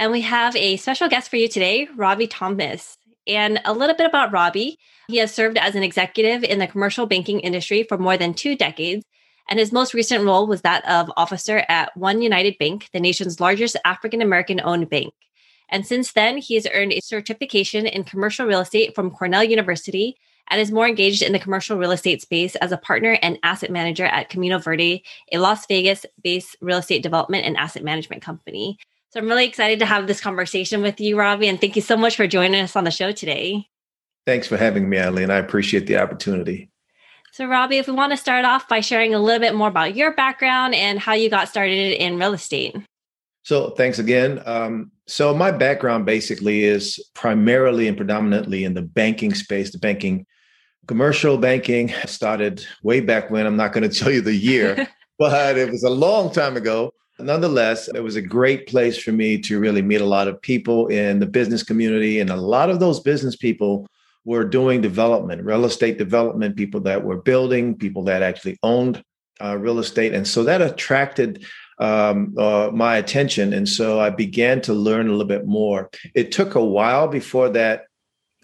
and we have a special guest for you today, Robby Thomas. And a little bit about Robby. He has served as an executive in the commercial banking industry for more than two decades. And his most recent role was that of officer at OneUnited Bank, the nation's largest African American owned bank. And since then, he has earned a certification in commercial real estate from Cornell University and is more engaged in the commercial real estate space as a partner and asset manager at Camino Verde, a Las Vegas based real estate development and asset management company. So I'm really excited to have this conversation with you, Robby, and thank you so much for joining us on the show today. Thanks for having me, Eileen. I appreciate the opportunity. So, Robby, if we want to start off by sharing a little bit more about your background and how you got started in real estate. So, thanks again. Um, so, my background basically is primarily and predominantly in the banking space, the banking commercial banking started way back when. I'm not going to tell you the year, but it was a long time ago. Nonetheless, it was a great place for me to really meet a lot of people in the business community. And a lot of those business people were doing development, real estate development, people that were building, people that actually owned uh, real estate. And so that attracted um, uh, my attention. And so I began to learn a little bit more. It took a while before that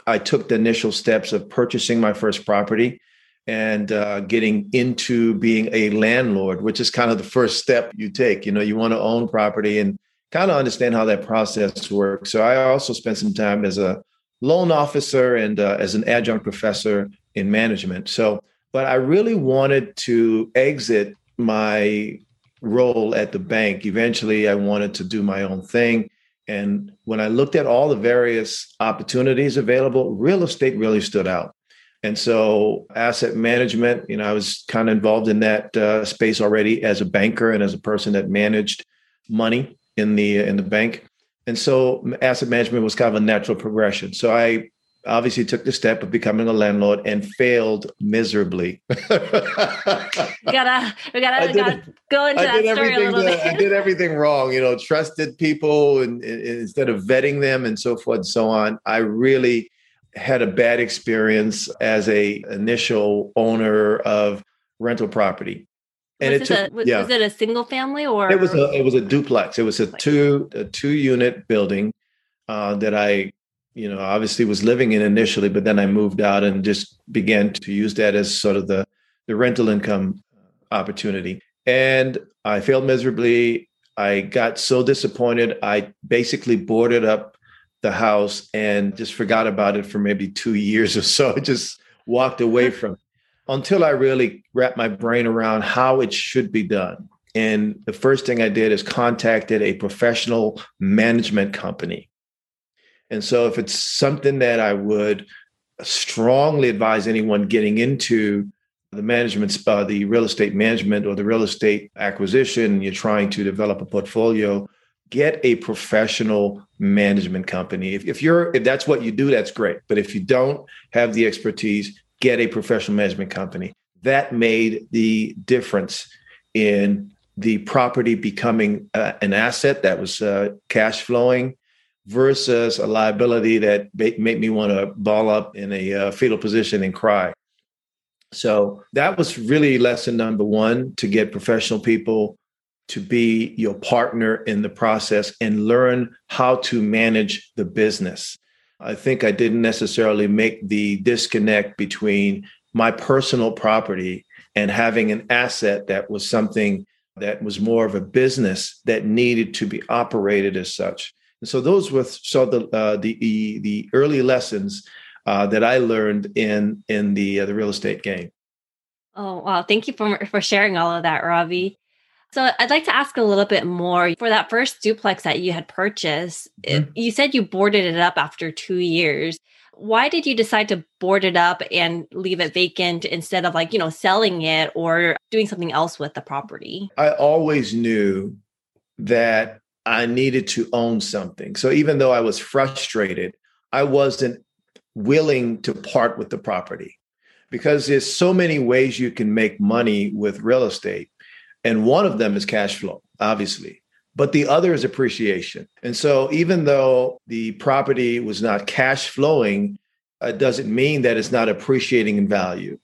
I took the initial steps of purchasing my first property and uh, getting into being a landlord, which is kind of the first step you take. You know, you want to own property and kind of understand how that process works. So I also spent some time as a loan officer and uh, as an adjunct professor in management. So, but I really wanted to exit my role at the bank. Eventually, I wanted to do my own thing. And when I looked at all the various opportunities available, real estate really stood out. And so, asset management, you know, I was kind of involved in that uh, space already as a banker and as a person that managed money in the in the bank. And so, asset management was kind of a natural progression. So, I obviously took the step of becoming a landlord and failed miserably. we gotta, we gotta, we gotta go into I that story a little bit. I did everything wrong, you know, trusted people and, and, instead of vetting them and so forth and so on. I really had a bad experience as a initial owner of rental property. And was it took, a, was, yeah. was it a single family or it was a it was a duplex. It was a two a two unit building uh, that I you know, obviously was living in initially, but then I moved out and just began to use that as sort of the the rental income opportunity. And I failed miserably. I got so disappointed. I basically boarded up the house and just forgot about it for maybe two years or so. I just walked away from it until I really wrapped my brain around how it should be done. And the first thing I did is contacted a professional management company and so, if it's something that I would strongly advise anyone getting into the management, uh, the real estate management or the real estate acquisition, you're trying to develop a portfolio, get a professional management company. If, if you're if that's what you do, that's great. But if you don't have the expertise, get a professional management company. That made the difference in the property becoming uh, an asset that was uh, cash flowing versus a liability that made me want to ball up in a uh, fetal position and cry. So that was really lesson number one to get professional people to be your partner in the process and learn how to manage the business. I think I didn't necessarily make the disconnect between my personal property and having an asset that was something that was more of a business that needed to be operated as such. And so those were so the uh, the the early lessons uh, that I learned in in the uh, the real estate game. Oh wow! Thank you for for sharing all of that, Robby. So I'd like to ask a little bit more for that first duplex that you had purchased. Mm-hmm. you said you boarded it up after two years. Why did you decide to board it up and leave it vacant instead of like you know selling it or doing something else with the property? I always knew that I needed to own something. So even though I was frustrated, I wasn't willing to part with the property because there's so many ways you can make money with real estate. And one of them is cash flow, obviously, but the other is appreciation. And so even though the property was not cash flowing, it doesn't mean that it's not appreciating in value.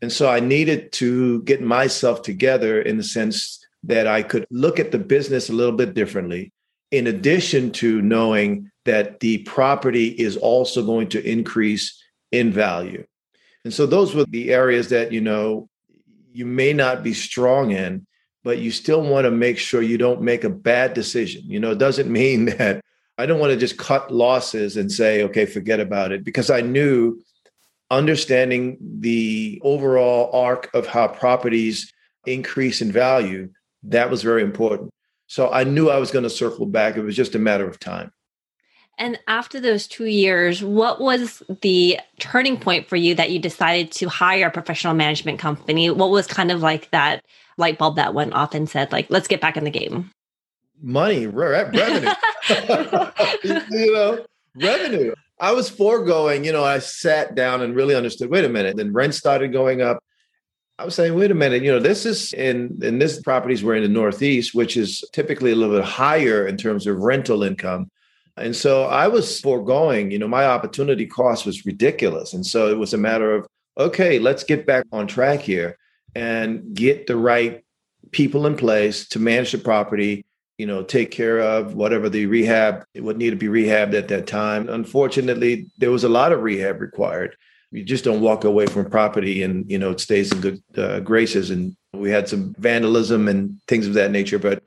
And so I needed to get myself together in the sense that I could look at the business a little bit differently, in addition to knowing that the property is also going to increase in value. And so those were the areas that, you know, you may not be strong in, but you still want to make sure you don't make a bad decision. You know, it doesn't mean that I don't want to just cut losses and say, okay, forget about it, because I knew understanding the overall arc of how properties increase in value, that was very important. So I knew I was going to circle back. It was just a matter of time. And after those two years, what was the turning point for you that you decided to hire a professional management company? What was kind of like that light bulb that went off and said, like, let's get back in the game? Money, re- revenue. you know, revenue. I was foregoing, you know, I sat down and really understood, wait a minute. Then rent started going up. I was saying, wait a minute, you know, this is in in this properties were in the Northeast, which is typically a little bit higher in terms of rental income. And so I was foregoing, you know, my opportunity cost was ridiculous. And so it was a matter of, okay, let's get back on track here and get the right people in place to manage the property you know, take care of whatever the rehab it would need to be rehabbed at that time. Unfortunately, there was a lot of rehab required. You just don't walk away from property and you know it stays in good uh, graces. And we had some vandalism and things of that nature. But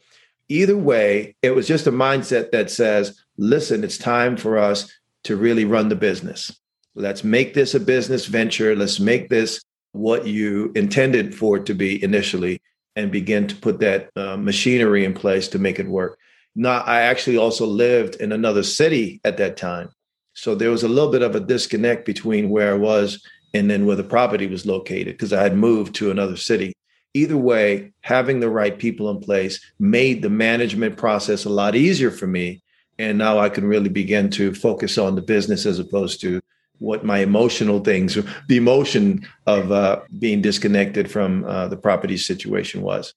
either way, it was just a mindset that says, "Listen, it's time for us to really run the business. Let's make this a business venture. Let's make this what you intended for it to be initially." and begin to put that uh, machinery in place to make it work. Now, I actually also lived in another city at that time. So there was a little bit of a disconnect between where I was and then where the property was located because I had moved to another city. Either way, having the right people in place made the management process a lot easier for me. And now I can really begin to focus on the business as opposed to what my emotional things, the emotion of uh, being disconnected from uh, the property situation was.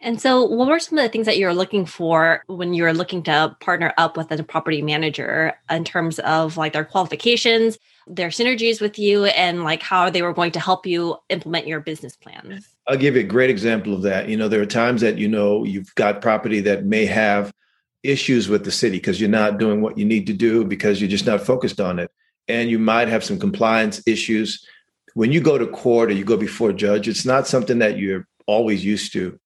And so, what were some of the things that you were looking for when you were looking to partner up with a property manager in terms of like their qualifications, their synergies with you, and like how they were going to help you implement your business plans? I'll give you a great example of that. You know, there are times that you know you've got property that may have issues with the city because you're not doing what you need to do because you're just not focused on it and you might have some compliance issues. When you go to court or you go before a judge, it's not something that you're always used to.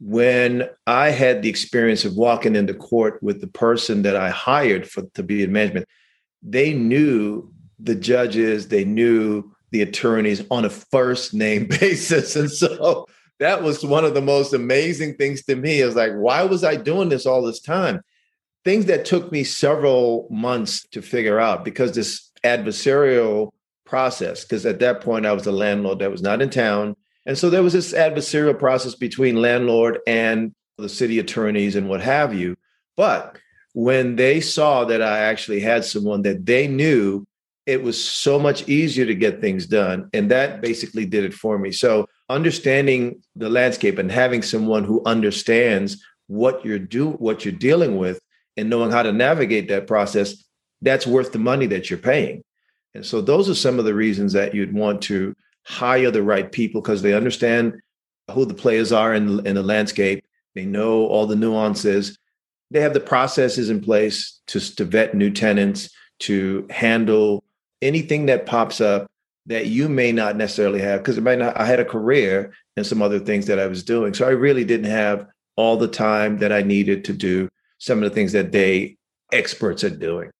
When I had the experience of walking into court with the person that I hired for to be in management, they knew the judges, they knew the attorneys on a first name basis. And so that was one of the most amazing things to me. Is like, why was I doing this all this time? Things that took me several months to figure out because this adversarial process because at that point I was a landlord that was not in town. And so there was this adversarial process between landlord and the city attorneys and what have you. But when they saw that I actually had someone that they knew, it was so much easier to get things done. And that basically did it for me. So understanding the landscape and having someone who understands what you're do what you're dealing with and knowing how to navigate that process that's worth the money that you're paying. And so those are some of the reasons that you'd want to hire the right people because they understand who the players are in, in the landscape. They know all the nuances. They have the processes in place to, to vet new tenants, to handle anything that pops up that you may not necessarily have because it might not. I had a career and some other things that I was doing, so I really didn't have all the time that I needed to do some of the things that they experts at doing.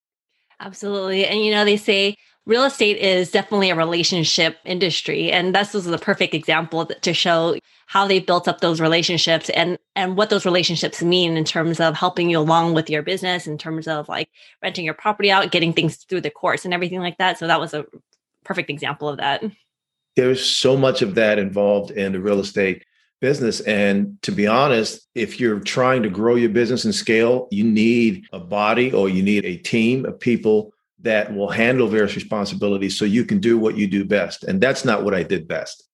Absolutely. And you know, they say real estate is definitely a relationship industry. And this was the perfect example to show how they built up those relationships and and what those relationships mean in terms of helping you along with your business, in terms of like renting your property out, getting things through the course and everything like that. So that was a perfect example of that. There's so much of that involved in the real estate business. And to be honest, if you're trying to grow your business and scale, you need a body or you need a team of people that will handle various responsibilities so you can do what you do best. And that's not what I did best.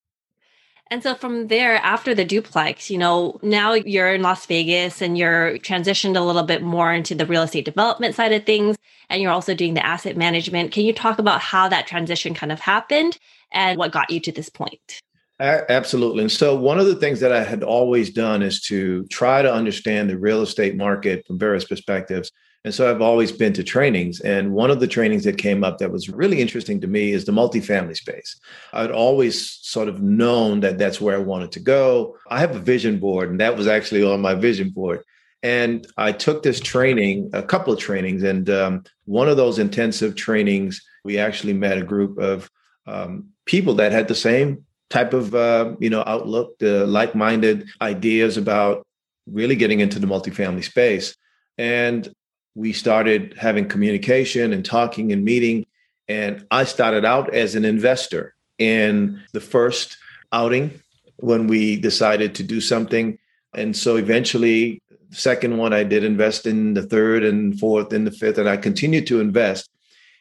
And so from there, after the duplex, you know, now you're in Las Vegas and you're transitioned a little bit more into the real estate development side of things. And you're also doing the asset management. Can you talk about how that transition kind of happened and what got you to this point? Absolutely. And so, one of the things that I had always done is to try to understand the real estate market from various perspectives. And so, I've always been to trainings. And one of the trainings that came up that was really interesting to me is the multifamily space. I'd always sort of known that that's where I wanted to go. I have a vision board, and that was actually on my vision board. And I took this training, a couple of trainings, and um, one of those intensive trainings, we actually met a group of um, people that had the same type of uh, you know outlook, the like-minded ideas about really getting into the multifamily space, and we started having communication and talking and meeting. And I started out as an investor in the first outing when we decided to do something. And so eventually, second one, I did invest in the third and fourth and the fifth, and I continued to invest.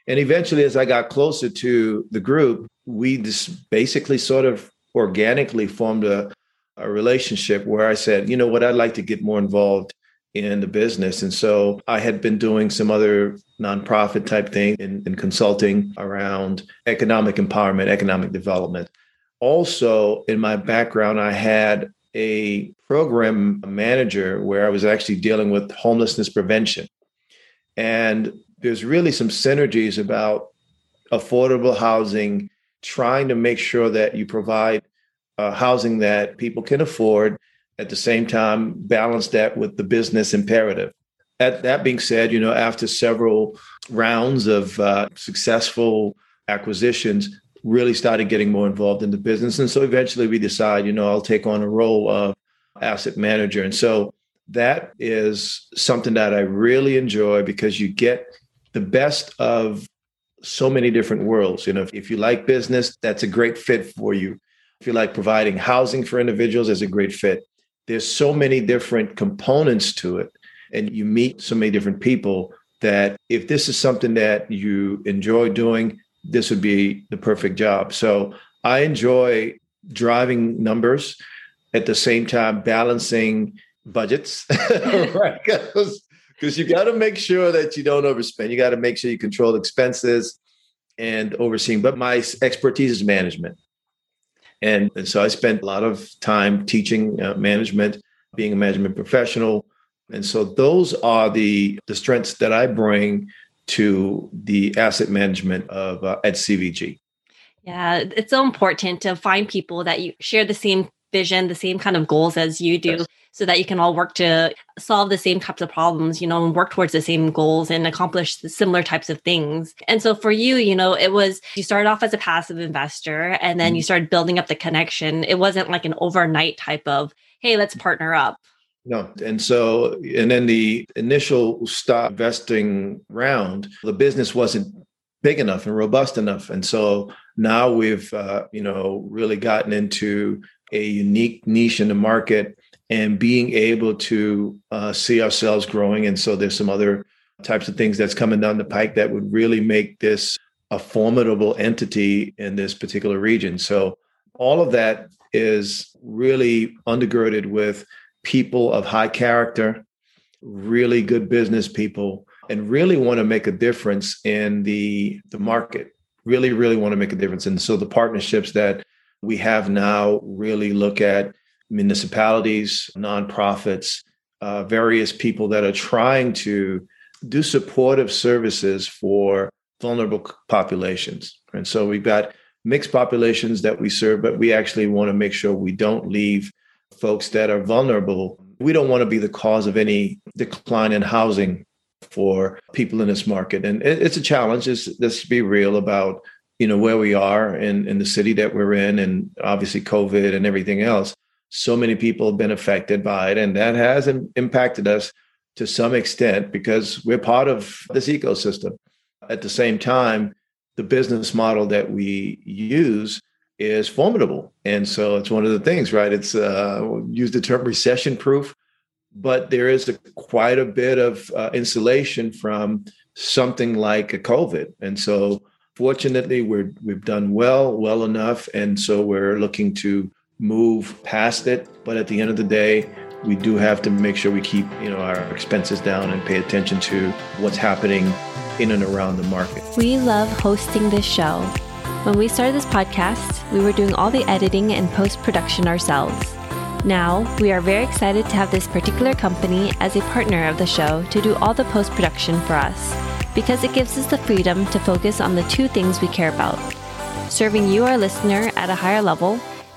And eventually, as I got closer to the group, we just basically sort of organically formed a, a relationship where I said, you know what, I'd like to get more involved in the business. And so I had been doing some other nonprofit type thing in, in, consulting around economic empowerment, economic development. Also, in my background, I had a program manager where I was actually dealing with homelessness prevention. And there's really some synergies about affordable housing trying to make sure that you provide uh, housing that people can afford at the same time balance that with the business imperative that, that being said you know after several rounds of uh, successful acquisitions really started getting more involved in the business and so eventually we decide you know i'll take on a role of asset manager and so that is something that i really enjoy because you get the best of so many different worlds. You know, if, if you like business, that's a great fit for you. If you like providing housing for individuals, it's a great fit. There's so many different components to it, and you meet so many different people that if this is something that you enjoy doing, this would be the perfect job. So I enjoy driving numbers at the same time balancing budgets, right? because you got to make sure that you don't overspend. You got to make sure you control expenses and overseeing. But my expertise is management. And, and so I spent a lot of time teaching uh, management, being a management professional. And so those are the, the strengths that I bring to the asset management of uh, at CVG. Yeah, it's so important to find people that you share the same vision, the same kind of goals as you do. Yes so that you can all work to solve the same types of problems, you know, and work towards the same goals and accomplish similar types of things. And so for you, you know, it was you started off as a passive investor and then mm-hmm. you started building up the connection. It wasn't like an overnight type of, hey, let's partner up. No. And so, and then the initial stock investing round, the business wasn't big enough and robust enough. And so now we've, uh, you know, really gotten into a unique niche in the market and being able to uh, see ourselves growing. And so there's some other types of things that's coming down the pike that would really make this a formidable entity in this particular region. So all of that is really undergirded with people of high character, really good business people, and really want to make a difference in the, the market. Really, really want to make a difference. And so the partnerships that we have now really look at municipalities, nonprofits, uh, various people that are trying to do supportive services for vulnerable populations. And so we've got mixed populations that we serve, but we actually want to make sure we don't leave folks that are vulnerable. We don't want to be the cause of any decline in housing for people in this market. And it's a challenge. Let's, let's be real about you know where we are in, in the city that we're in and obviously covid and everything else so many people have been affected by it and that has impacted us to some extent because we're part of this ecosystem at the same time the business model that we use is formidable. And so it's one of the things, right? It's uh, use the term recession proof, but there is a, quite a bit of uh, insulation from something like a COVID. And so fortunately, we're, we've done well, well enough. And so we're looking to move past it. But at the end of the day, we do have to make sure we keep you know our expenses down and pay attention to what's happening in and around the market. We love hosting this show. When we started this podcast, we were doing all the editing and post production ourselves. Now, we are very excited to have this particular company as a partner of the show to do all the post production for us because it gives us the freedom to focus on the two things we care about serving you, our listener, at a higher level,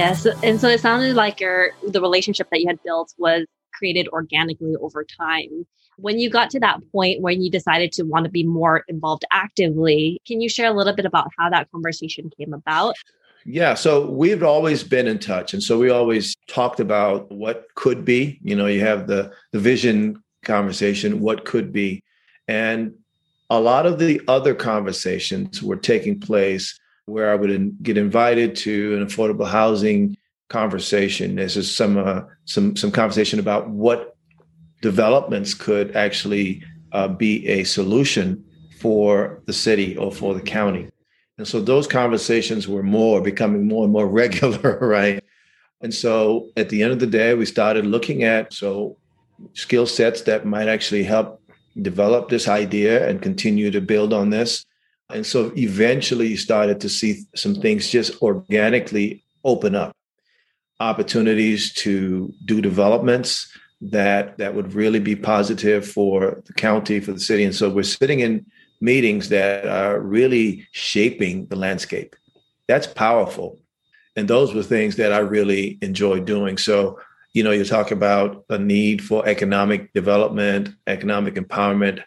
Yes, and so it sounded like your the relationship that you had built was created organically over time. When you got to that point when you decided to want to be more involved actively, can you share a little bit about how that conversation came about? Yeah, so we've always been in touch, and so we always talked about what could be. You know, you have the the vision conversation, what could be. And a lot of the other conversations were taking place where I would get invited to an affordable housing conversation. This is some uh, some some conversation about what developments could actually uh, be a solution for the city or for the county. And so those conversations were more becoming more and more regular, right? And so at the end of the day, we started looking at so skill sets that might actually help develop this idea and continue to build on this. And so eventually you started to see some things just organically open up. Opportunities to do developments that that would really be positive for the county for the city. And so we're sitting in meetings that are really shaping the landscape. That's powerful. And those were things that i really enjoyed doing. So you know, you talk about a need for economic development, economic empowerment,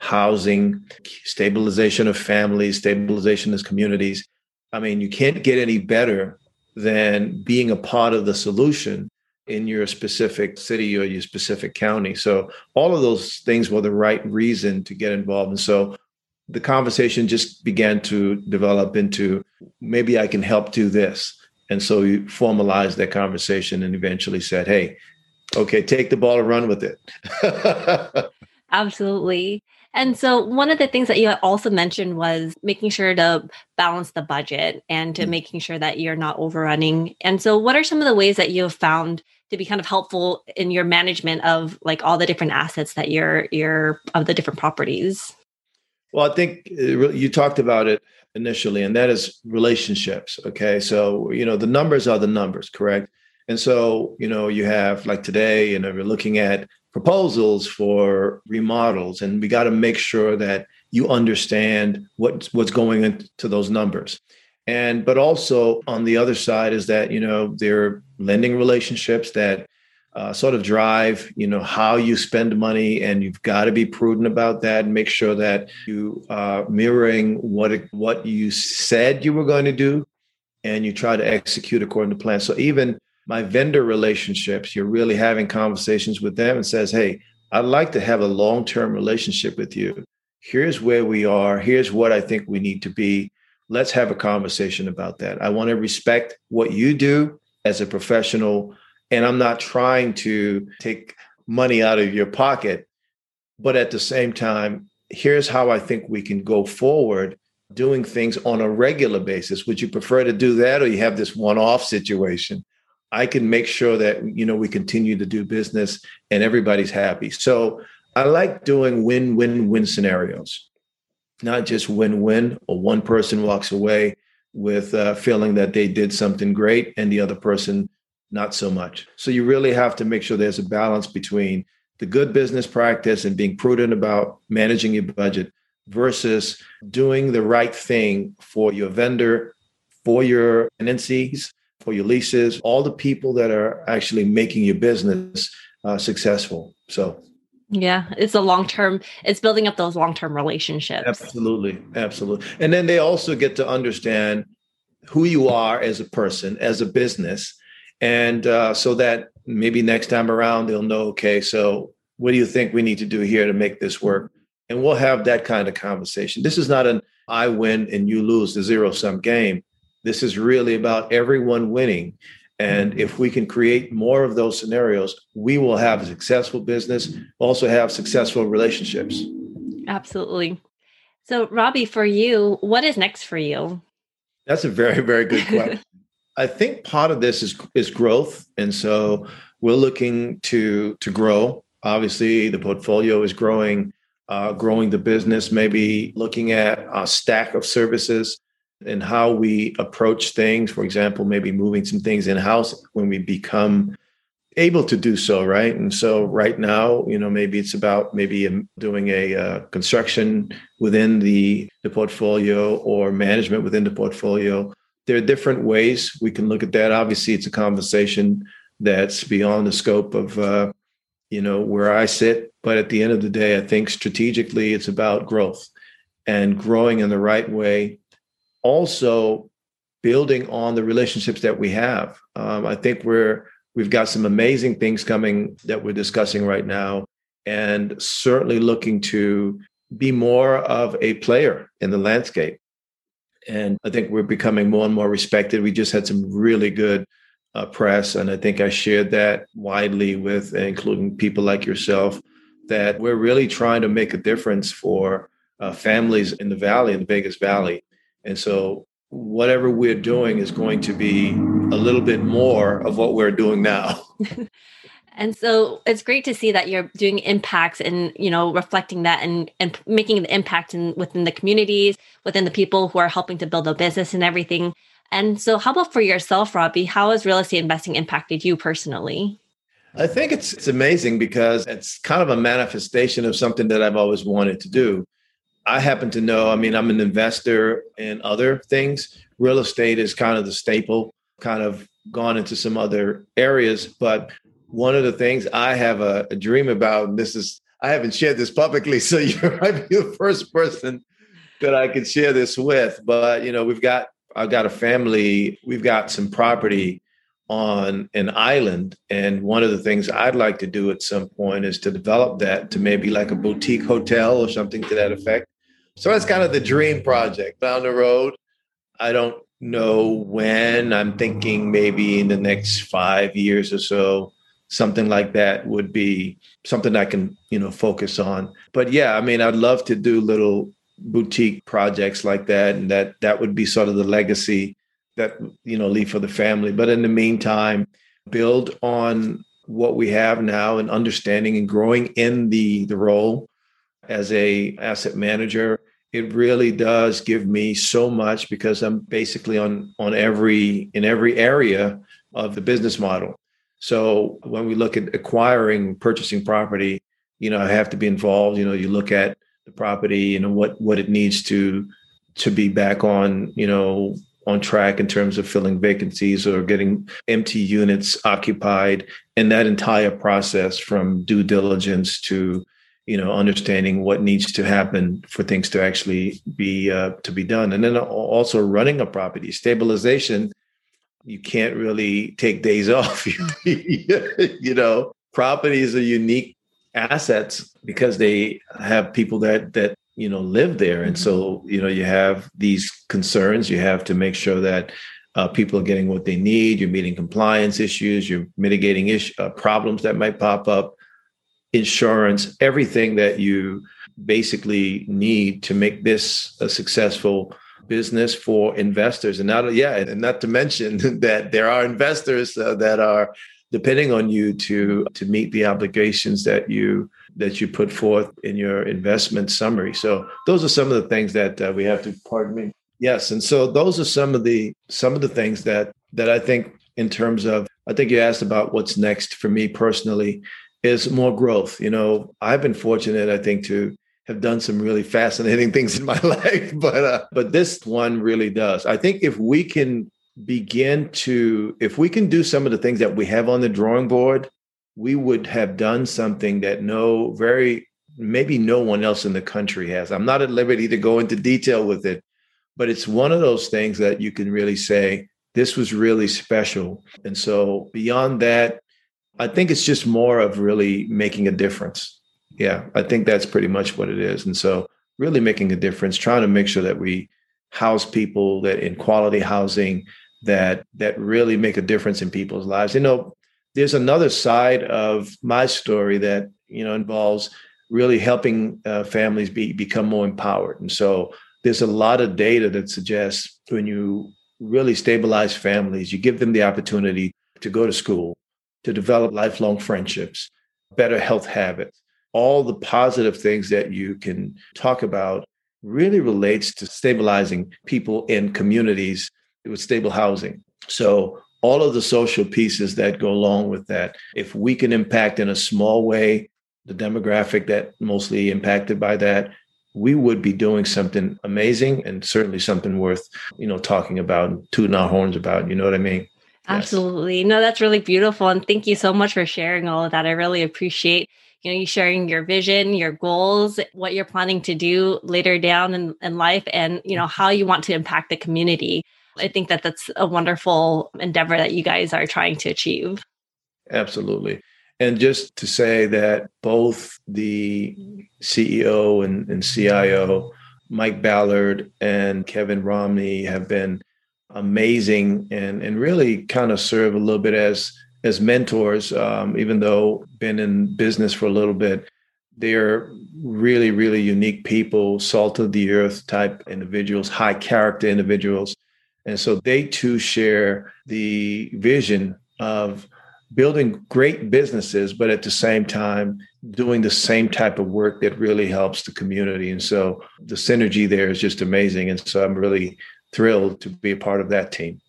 housing, stabilization of families, stabilization of communities. I mean, you can't get any better than being a part of the solution in your specific city or your specific county. So all of those things were the right reason to get involved. And so the conversation just began to develop into maybe I can help do this. And so we formalized that conversation and eventually said, hey, okay, take the ball and run with it. Absolutely. And so, one of the things that you also mentioned was making sure to balance the budget and to mm-hmm. making sure that you're not overrunning. And so, what are some of the ways that you have found to be kind of helpful in your management of like all the different assets that you're you're of the different properties? Well, I think uh, you talked about it initially, and that is relationships. Okay. So, you know, the numbers are the numbers, correct? And so, you know, you have like today, you know, we're looking at proposals for remodels, and we got to make sure that you understand what's what's going into those numbers. And but also on the other side is that, you know, there are lending relationships that uh, sort of drive you know how you spend money and you've got to be prudent about that and make sure that you are mirroring what it, what you said you were going to do and you try to execute according to plan so even my vendor relationships you're really having conversations with them and says hey i'd like to have a long-term relationship with you here's where we are here's what i think we need to be let's have a conversation about that i want to respect what you do as a professional and I'm not trying to take money out of your pocket. But at the same time, here's how I think we can go forward doing things on a regular basis. Would you prefer to do that or you have this one off situation? I can make sure that you know we continue to do business and everybody's happy. So I like doing win-win-win scenarios, not just win-win or one person walks away with feeling that they did something great and the other person not so much. So you really have to make sure there's a balance between the good business practice and being prudent about managing your budget versus doing the right thing for your vendor, for your tenancies, for your leases, all the people that are actually making your business uh, successful. So, yeah, it's a long term, it's building up those long term relationships. Absolutely. Absolutely. And then they also get to understand who you are as a person, as a business. And uh, so that maybe next time around, they'll know, okay, so what do you think we need to do here to make this work? And we'll have that kind of conversation. This is not an I win and you lose the zero sum game. This is really about everyone winning. And if we can create more of those scenarios, we will have a successful business, also have successful relationships. Absolutely. So, Robby, for you, what is next for you? That's a very, very good question. I think part of this is is growth, and so we're looking to to grow. Obviously, the portfolio is growing, uh, growing the business. Maybe looking at a stack of services and how we approach things. For example, maybe moving some things in house when we become able to do so, right? And so right now, you know, maybe it's about maybe doing a uh, construction within the the portfolio or management within the portfolio. There are different ways we can look at that. Obviously, it's a conversation that's beyond the scope of uh, you know where I sit. But at the end of the day, I think strategically, it's about growth and growing in the right way also building on the relationships that we have. Um, I think we're we've got some amazing things coming that we're discussing right now, and certainly looking to be more of a player in the landscape. And I think we're becoming more and more respected. We just had some really good uh, press, and I think I shared that widely with, including people like yourself, that we're really trying to make a difference for uh, families in the valley, in the Vegas Valley. And so whatever we're doing is going to be a little bit more of what we're doing now. and so it's great to see that you're doing impacts and you know reflecting that and and making the impact in within the communities within the people who are helping to build a business and everything. And so how about for yourself robby? How has real estate investing impacted you personally? I think it's it's amazing because it's kind of a manifestation of something that i've always wanted to do I happen to know, I mean, I'm an investor in other things. Real estate is kind of the staple, kind of gone into some other areas. But one of the things I have a, a dream about, and this is, I haven't shared this publicly, so you might be the first person that I can share this with. But, you know, we've got, I've got a family, we've got some property on an island. And one of the things I'd like to do at some point is to develop that to maybe like a boutique hotel or something to that effect. So that's kind of the dream project down the road. I don't know when. I'm thinking maybe in the next five years or so, something like that would be something I can, you know, focus on. But yeah, I mean, I'd love to do little boutique projects like that. And that that would be sort of the legacy that you know leave for the family but in the meantime build on what we have now and understanding and growing in the the role as a asset manager it really does give me so much because i'm basically on on every in every area of the business model. So when we look at acquiring purchasing property you know i have to be involved. You know you look at the property you know what what it needs to to be back on you know on track in terms of filling vacancies or getting empty units occupied. And that entire process from due diligence to you know understanding what needs to happen for things to actually be uh, to be done. And then also running a property stabilization you can't really take days off. You know properties are unique assets because they have people that that you know live there. And so mm-hmm. you know you have these concerns. You have to make sure that uh, people are getting what they need. You're meeting compliance issues. You're mitigating ish, uh, problems that might pop up insurance everything that you basically need to make this a successful business for investors and not yeah and not to mention that there are investors uh, that are depending on you to to meet the obligations that you that you put forth in your investment summary. So those are some of the things that uh, we have to. Pardon me. Yes, and so those are some of the some of the things that that I think in terms of. I think you asked about what's next for me personally is more growth. You know, I've been fortunate, I think, to have done some really fascinating things in my life, but uh, but this one really does. I think if we can begin to, if we can do some of the things that we have on the drawing board, we would have done something that no very maybe no one else in the country has. I'm not at liberty to go into detail with it, but it's one of those things that you can really say this was really special. And so beyond that, I think it's just more of really making a difference. Yeah, I think that's pretty much what it is. And so really making a difference, trying to make sure that we house people that in quality housing that that really make a difference in people's lives. You know, there's another side of my story that, you know, involves really helping uh, families be become more empowered. And so there's a lot of data that suggests when you really stabilize families. You give them the opportunity to go to school, to develop lifelong friendships, better health habits. All the positive things that you can talk about really relates to stabilizing people in communities with stable housing. So, all of the social pieces that go along with that, if we can impact in a small way the demographic that mostly impacted by that, we would be doing something amazing and certainly something worth, you know, talking about and tooting our horns about. You know what I mean? Absolutely. No, that's really beautiful. And thank you so much for sharing all of that. I really appreciate you know you sharing your vision your goals what you're planning to do later down in, in life and you know how you want to impact the community i think that that's a wonderful endeavor that you guys are trying to achieve absolutely and just to say that both the CEO and, and CIO, Mike Ballard and Kevin Romney, have been amazing and, and really kind of serve a little bit as as mentors, um, even though been in business for a little bit. They're really, really unique people, salt of the earth type individuals, high character individuals. And so they too share the vision of building great businesses, but at the same time, doing the same type of work that really helps the community. And so the synergy there is just amazing. And so I'm really thrilled to be a part of that team.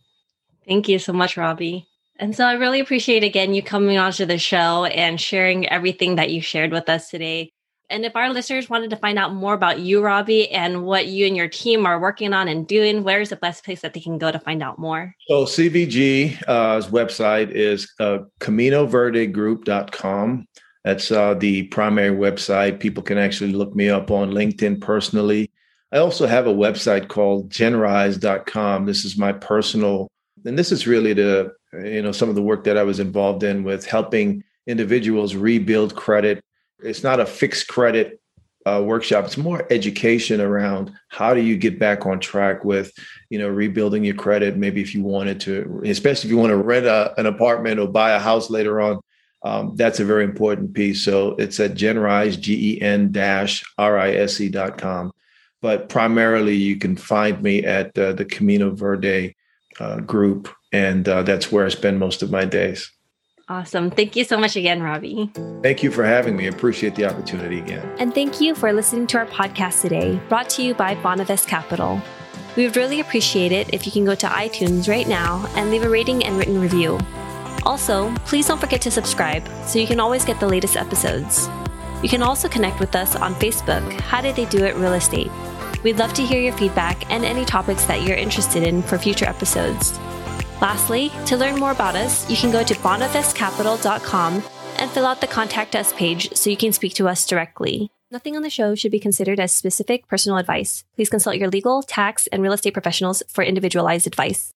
Thank you so much, Robby. And so I really appreciate again you coming onto the show and sharing everything that you shared with us today. And if our listeners wanted to find out more about you, Robby, and what you and your team are working on and doing, where's the best place that they can go to find out more? So CVG's uh, website is uh, CaminoVerdeGroup.com. That's uh, the primary website. People can actually look me up on LinkedIn personally. I also have a website called Genrise.com. This is my personal, and this is really the, you know, some of the work that I was involved in with helping individuals rebuild credit it's not a fixed credit uh, workshop. It's more education around how do you get back on track with, you know, rebuilding your credit. Maybe if you wanted to, especially if you want to rent a, an apartment or buy a house later on, um, that's a very important piece. So it's at Genrise, G E N dash R I S E dot com. But primarily, you can find me at uh, the Camino Verde uh, group, and uh, that's where I spend most of my days. Awesome. Thank you so much again, Robby. Thank you for having me. Appreciate the opportunity again. And thank you for listening to our podcast today, brought to you by Bonavest Capital. We would really appreciate it if you can go to iTunes right now and leave a rating and written review. Also, please don't forget to subscribe so you can always get the latest episodes. You can also connect with us on Facebook, How Did They Do It Real Estate. We'd love to hear your feedback and any topics that you're interested in for future episodes. Lastly, to learn more about us, you can go to bonavestcapital.com and fill out the contact us page so you can speak to us directly. Nothing on the show should be considered as specific personal advice. Please consult your legal, tax, and real estate professionals for individualized advice.